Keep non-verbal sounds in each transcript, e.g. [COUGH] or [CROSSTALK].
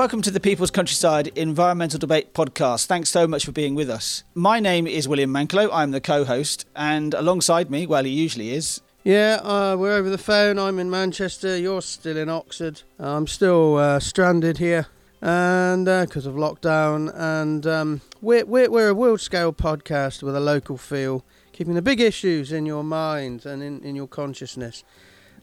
Welcome to the People's Countryside Environmental Debate Podcast. Thanks so much for being with us. My name is William Manklow. I'm the co host, and alongside me, well, he usually is. Yeah, uh, we're over the phone. I'm in Manchester. You're still in Oxford. I'm still uh, stranded here, and because of lockdown. And um, we're, we're we're a world scale podcast with a local feel, keeping the big issues in your mind and in, in your consciousness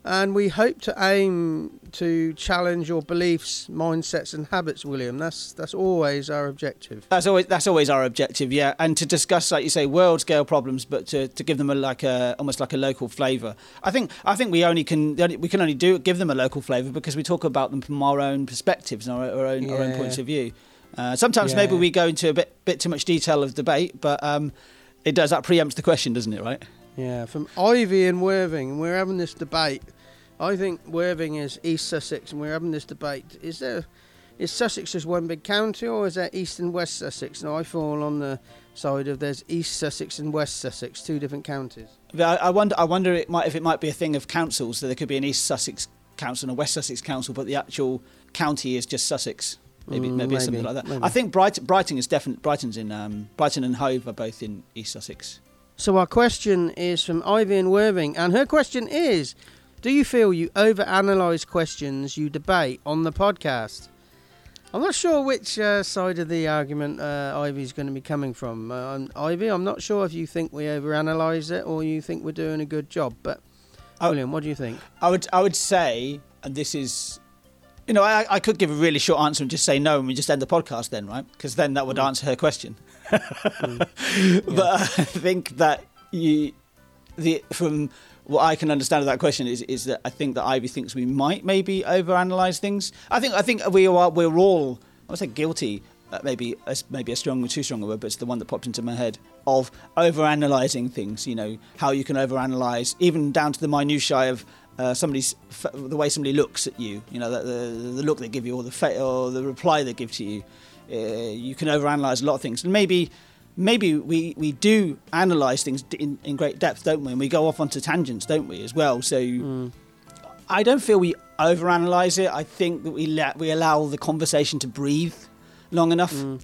and we hope to aim to challenge your beliefs, mindsets, and habits, William. That's that's always our objective. That's always that's always our objective, yeah. And to discuss, like you say, world scale problems, but to, to give them a like a almost like a local flavour. I think I think we only can we can only do give them a local flavour because we talk about them from our own perspectives and our, our own yeah. our own points of view. Uh, sometimes yeah. maybe we go into a bit bit too much detail of debate, but um, it does that preempts the question, doesn't it? Right? Yeah. From Ivy and Worthing, we're having this debate I think Worthing is East Sussex, and we're having this debate. Is there is Sussex just one big county, or is there East and West Sussex? Now I fall on the side of there's East Sussex and West Sussex, two different counties. I wonder. I wonder it might, if it might be a thing of councils. That there could be an East Sussex council and a West Sussex council, but the actual county is just Sussex. Maybe, mm, maybe, maybe, something like that. Maybe. I think Brighton, Brighton is definitely Brighton's in um, Brighton and Hove are both in East Sussex. So our question is from Ivy and Worthing, and her question is: do you feel you overanalyze questions you debate on the podcast? I'm not sure which uh, side of the argument uh, Ivy's going to be coming from. Uh, Ivy, I'm not sure if you think we overanalyze it or you think we're doing a good job. But I, William, what do you think? I would I would say, and this is, you know, I, I could give a really short answer and just say no, and we just end the podcast then, right? Because then that would mm. answer her question. [LAUGHS] mm. yeah. But I think that you, the from what I can understand of that question is is that I think that Ivy thinks we might maybe overanalyze things. I think I think we are we're all I would say guilty. Uh, maybe maybe a strong or too strong a word, but it's the one that popped into my head of overanalyzing things. You know how you can overanalyze even down to the minutiae of uh, somebody's the way somebody looks at you. You know the, the, the look they give you or the fa- or the reply they give to you. Uh, you can overanalyze a lot of things, and maybe maybe we, we do analyse things in, in great depth, don't we? And we go off onto tangents, don't we, as well? So mm. I don't feel we overanalyze it. I think that we let we allow the conversation to breathe long enough. Mm.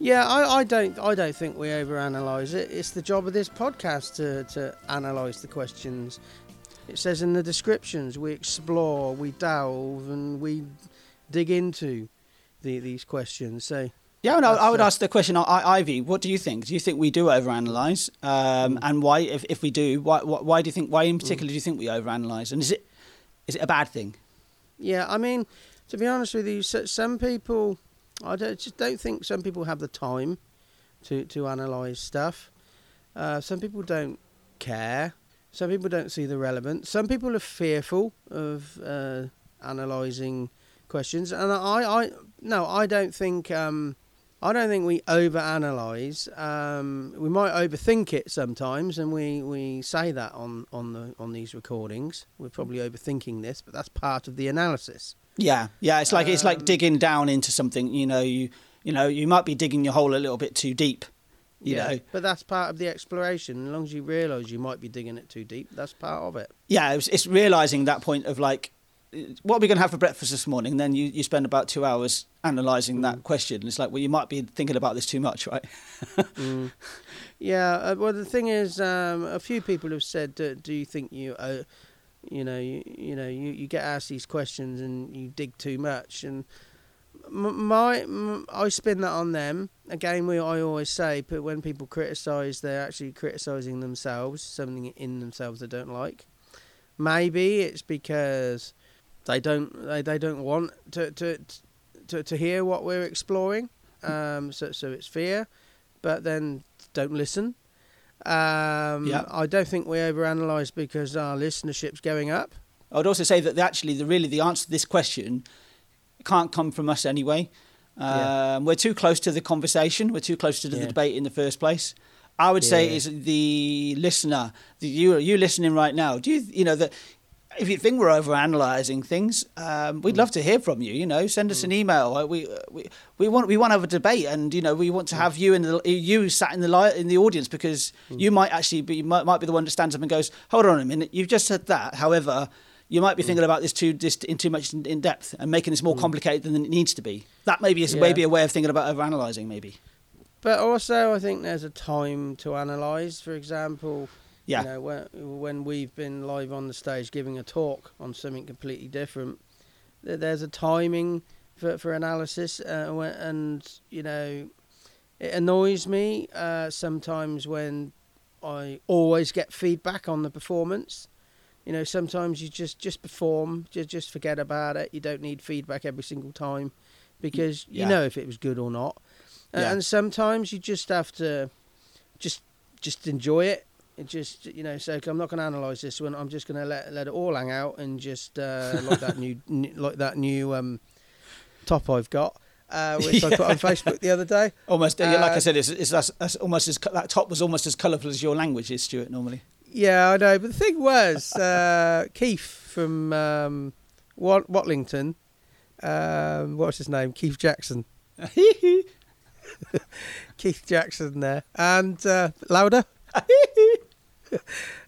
Yeah, I, I don't I don't think we overanalyze it. It's the job of this podcast to, to analyse the questions. It says in the descriptions we explore, we delve, and we dig into the, these questions. So yeah, no, I would ask the question, Ivy. What do you think? Do you think we do overanalyze, um, mm. and why? If, if we do, why, why do you think? Why in particular mm. do you think we overanalyze? And is it is it a bad thing? Yeah, I mean, to be honest with you, some people, I don't, just don't think some people have the time to to analyze stuff. Uh, some people don't care. Some people don't see the relevance. Some people are fearful of uh, analyzing questions, and I, I, no, I don't think. Um, I don't think we overanalyze. Um, we might overthink it sometimes, and we, we say that on, on the on these recordings. We're probably overthinking this, but that's part of the analysis. Yeah, yeah. It's like um, it's like um, digging down into something. You know, you you know, you might be digging your hole a little bit too deep. You yeah, know, but that's part of the exploration. As long as you realise you might be digging it too deep, that's part of it. Yeah, it's, it's realising that point of like what are we going to have for breakfast this morning? And then you, you spend about two hours analysing mm. that question. And It's like, well, you might be thinking about this too much, right? [LAUGHS] mm. Yeah. Uh, well, the thing is, um, a few people have said, uh, "Do you think you, uh, you know, you, you know, you, you get asked these questions and you dig too much?" And my, I spin that on them. Again, we I always say, but when people criticise, they're actually criticising themselves, something in themselves they don't like. Maybe it's because they don't they, they don't want to, to to to hear what we're exploring. Um, so so it's fear, but then don't listen. Um, yeah. I don't think we overanalyze because our listenership's going up. I would also say that actually, the really the answer to this question can't come from us anyway. Um, yeah. We're too close to the conversation. We're too close to the yeah. debate in the first place. I would yeah. say is the listener, the you you listening right now. Do you you know that if you think we're over analysing things, um, we'd mm. love to hear from you. You know, send us mm. an email. We, we we want we want to have a debate, and you know, we want to mm. have you in the you sat in the li- in the audience because mm. you might actually be might, might be the one that stands up and goes, "Hold on a minute, you've just said that." However, You might be thinking about this too just in too much in, in depth and making this more complicated than it needs to be. That maybe is Yeah. maybe a way of thinking about overanalyzing. Maybe. But also, I think there's a time to analyse. For example, Yeah. you know, when, when we've been live on the stage giving a talk on something completely different, there's a timing for, for analysis, uh, and you know, it annoys me uh, sometimes when I always get feedback on the performance. You know, sometimes you just just perform, just just forget about it. You don't need feedback every single time because Yeah. you know if it was good or not. Uh, Yeah. And sometimes you just have to just just enjoy it. It just you know, so I'm not going to analyze this one. I'm just going to let let it all hang out and just uh, like that new [LAUGHS] like that new um, top I've got, uh, which I [LAUGHS] put on Facebook the other day. Almost, yeah, like I Uh, said, it's, it's that's, that's almost as that top was almost as colourful as your language is, Stuart. Normally, Yeah, I know. But the thing was, [LAUGHS] uh, Keith from um, Wat- Watlington, um, what's his name? Keith Jackson. [LAUGHS] [LAUGHS] Keith Jackson there. And uh, louder.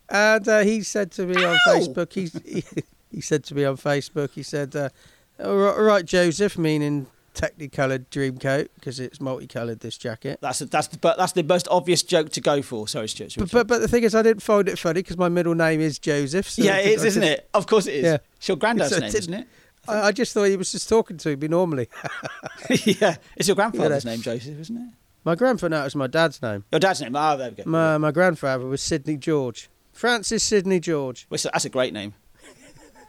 and uh, he said to me on Facebook, he's, he, he said to me on Facebook, he said, uh, all right, Joseph, meaning technicoloured dream coat, because it's multicoloured, this jacket. that's that's the, but that's the most obvious joke to go for. Sorry, Stuart. But, but, but the thing is, I didn't find it funny because my middle name is Joseph. So yeah, it is, isn't it? Of course it is. Yeah. It's your granddad's So it name, isn't it? I, I just thought he was just talking to me normally. [LAUGHS] [LAUGHS] yeah, it's your grandfather's You know. name, Joseph, isn't it? My grandfather, no, was my dad's name. Your dad's name. Ah, there we go. My, my grandfather was Sidney George. Francis Sidney George. Well, so That's a great name.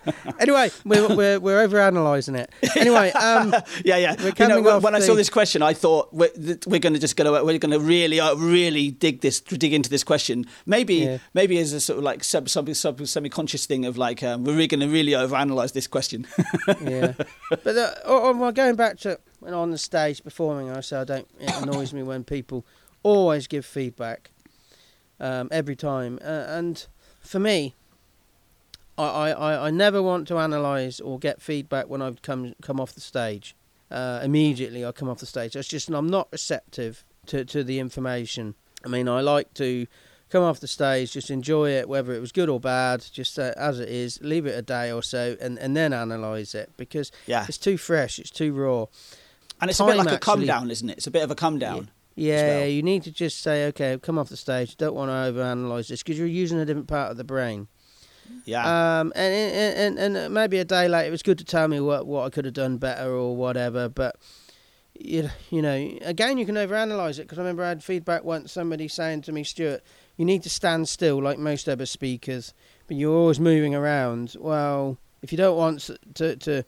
[LAUGHS] Anyway, we're, we're, we're over analysing it. Anyway, [LAUGHS] um, yeah, yeah. We're You know, when I saw this question, I thought we're, we're going to just go. We're going to really, uh, really dig this, dig into this question. Maybe, Yeah. maybe as a sort of like sub, sub, sub, semi-conscious thing of like um, we're really going to really overanalyze this question. yeah. [LAUGHS] But uh, oh, oh, going back to when on the stage performing, I say I don't. It annoys me when people always give feedback um, every time. Uh, and for me, I, I, I- never want to analyse or get feedback when I've come come off the stage. Uh, immediately, I come off the stage. That's just I'm not receptive to, to the information. I mean, I like to come off the stage, just enjoy it, whether it was good or bad, just uh, as it is. Leave it a day or so, and, and then analyse it because yeah, it's too fresh, it's too raw. and it's a bit time like a come down, isn't it? It's a bit of a come down. Yeah, well. you need to just say, okay, come off the stage. Don't want to overanalyze this because you're using a different part of the brain. Yeah, Um, and, and and and maybe a day later, it was good to tell me what what I could have done better or whatever. But you you know, again, you can overanalyze it because I remember I had feedback once. Somebody saying to me, Stuart, you need to stand still like most other speakers, but you're always moving around. Well, if you don't want to to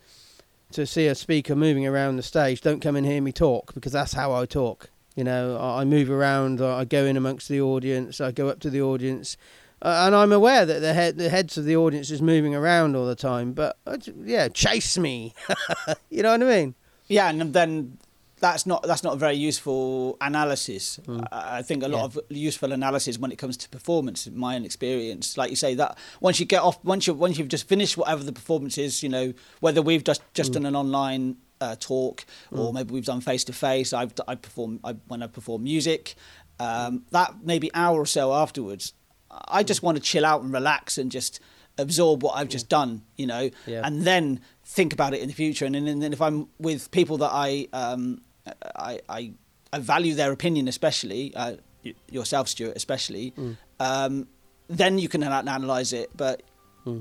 to see a speaker moving around the stage, don't come and hear me talk because that's how I talk. You know, I I move around, I go in amongst the audience, I go up to the audience, uh, and I'm aware that the head, the heads of the audience is moving around all the time. But uh, yeah, chase me. [LAUGHS] you know what I mean? yeah, and then that's not that's not a very useful analysis. I I think a lot Hmm. Yeah. of useful analysis when it comes to performance, in my own experience, like you say, that once you get off, once you once you've just finished whatever the performance is, you know, whether we've just Hmm. just done an online uh, talk or maybe we've done face to face. I've I perform I, when I perform music. Um, that maybe hour or so afterwards, I just want to chill out and relax and just absorb what I've just done, you know, Yeah. and then think about it in the future. And then, and then if I'm with people that I um, I, I I value their opinion, especially uh, yourself, Stuart, especially, um, then you can ana- analyze it. But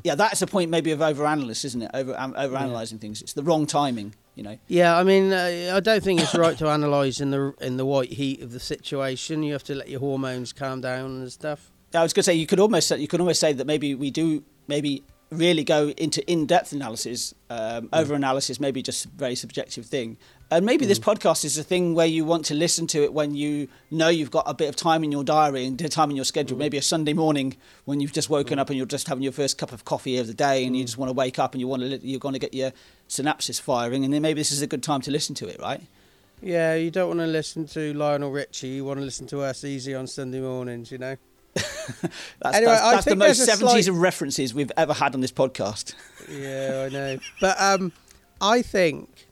yeah, that's the point maybe of overanalysis, isn't it? Over um, overanalyzing things. It's the wrong timing, you know. Yeah, I mean, uh, I don't think it's right to [LAUGHS] analyse in the in the white heat of the situation. You have to let your hormones calm down and stuff. I was going to say you could almost say- you could almost say that maybe we do maybe really go into in-depth analysis, um, mm. over analysis, maybe just a very subjective thing. And maybe this mm. podcast is a thing where you want to listen to it when you know you've got a bit of time in your diary and time in your schedule. Mm. Maybe a Sunday morning when you've just woken up and you're just having your first cup of coffee of the day, and you just want to wake up and you want to you're going to get your synapses firing, and then maybe this is a good time to listen to it, right? Yeah, you don't want to listen to Lionel Richie. You want to listen to us easy on Sunday mornings. You know. [LAUGHS] That's, Anyway, that's, that's the most 70s slight- of references we've ever had on this podcast. Yeah, I know. But um, I think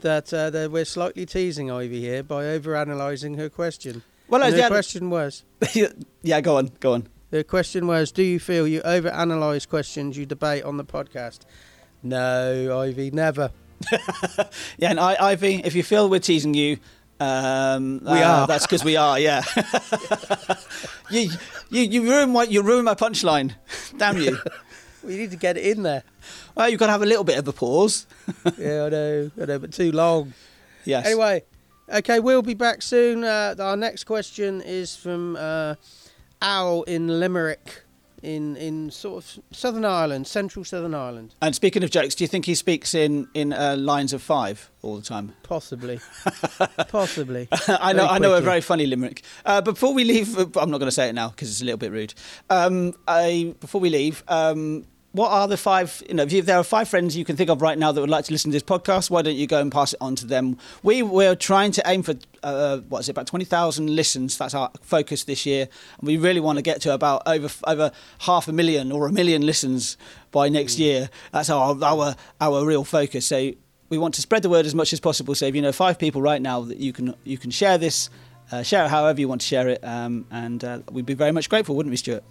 that uh, that we're slightly teasing Ivy here by over analysing her question. Well, And her yeah, question was [LAUGHS] yeah, go on, go on. The question was, do you feel you overanalyze questions you debate on the podcast? No, Ivy, never. [LAUGHS] Yeah, and I, Ivy, if you feel we're teasing you, um, We uh, are. That's because we are. Yeah. [LAUGHS] you, you, you ruin my, you ruin my punchline. [LAUGHS] Damn you. [LAUGHS] We need to get it in there. Well, you've got to have a little bit of a pause. yeah, I know, I know, but too long. Yes. Anyway, okay, we'll be back soon. Uh, our next question is from uh, Owl in Limerick, in in sort of Southern Ireland, central Southern Ireland, And speaking of jokes, do you think he speaks in in uh, lines of five all the time? possibly, [LAUGHS] possibly. I know, I know a very funny limerick. Uh, before we leave, I'm not going to say it now because it's a little bit rude. Um, I, before we leave, um, what are the five? You know, if there are five friends you can think of right now that would like to listen to this podcast, why don't you go and pass it on to them? We we're trying to aim for uh, what is it about twenty thousand listens. That's our focus this year, and we really want to get to about over over half a million or a million listens by next year. That's our our our real focus. So we want to spread the word as much as possible. So if you know five people right now that you can you can share this, uh, share it however you want to share it, um, and uh, we'd be very much grateful, wouldn't we, Stuart?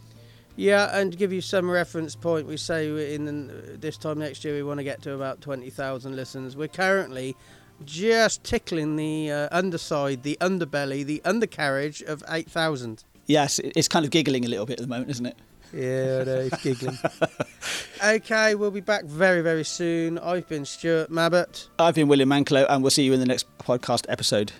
Yeah, and to give you some reference point, we say in the, this time next year we want to get to about twenty thousand listens. We're currently just tickling the uh, underside, the underbelly, the undercarriage of eight thousand. Yes, it's kind of giggling a little bit at the moment, isn't it? Yeah, know, it's giggling. [LAUGHS] okay, we'll be back very, very soon. I've been Stuart Mabbott. I've been William Manklow, and we'll see you in the next podcast episode.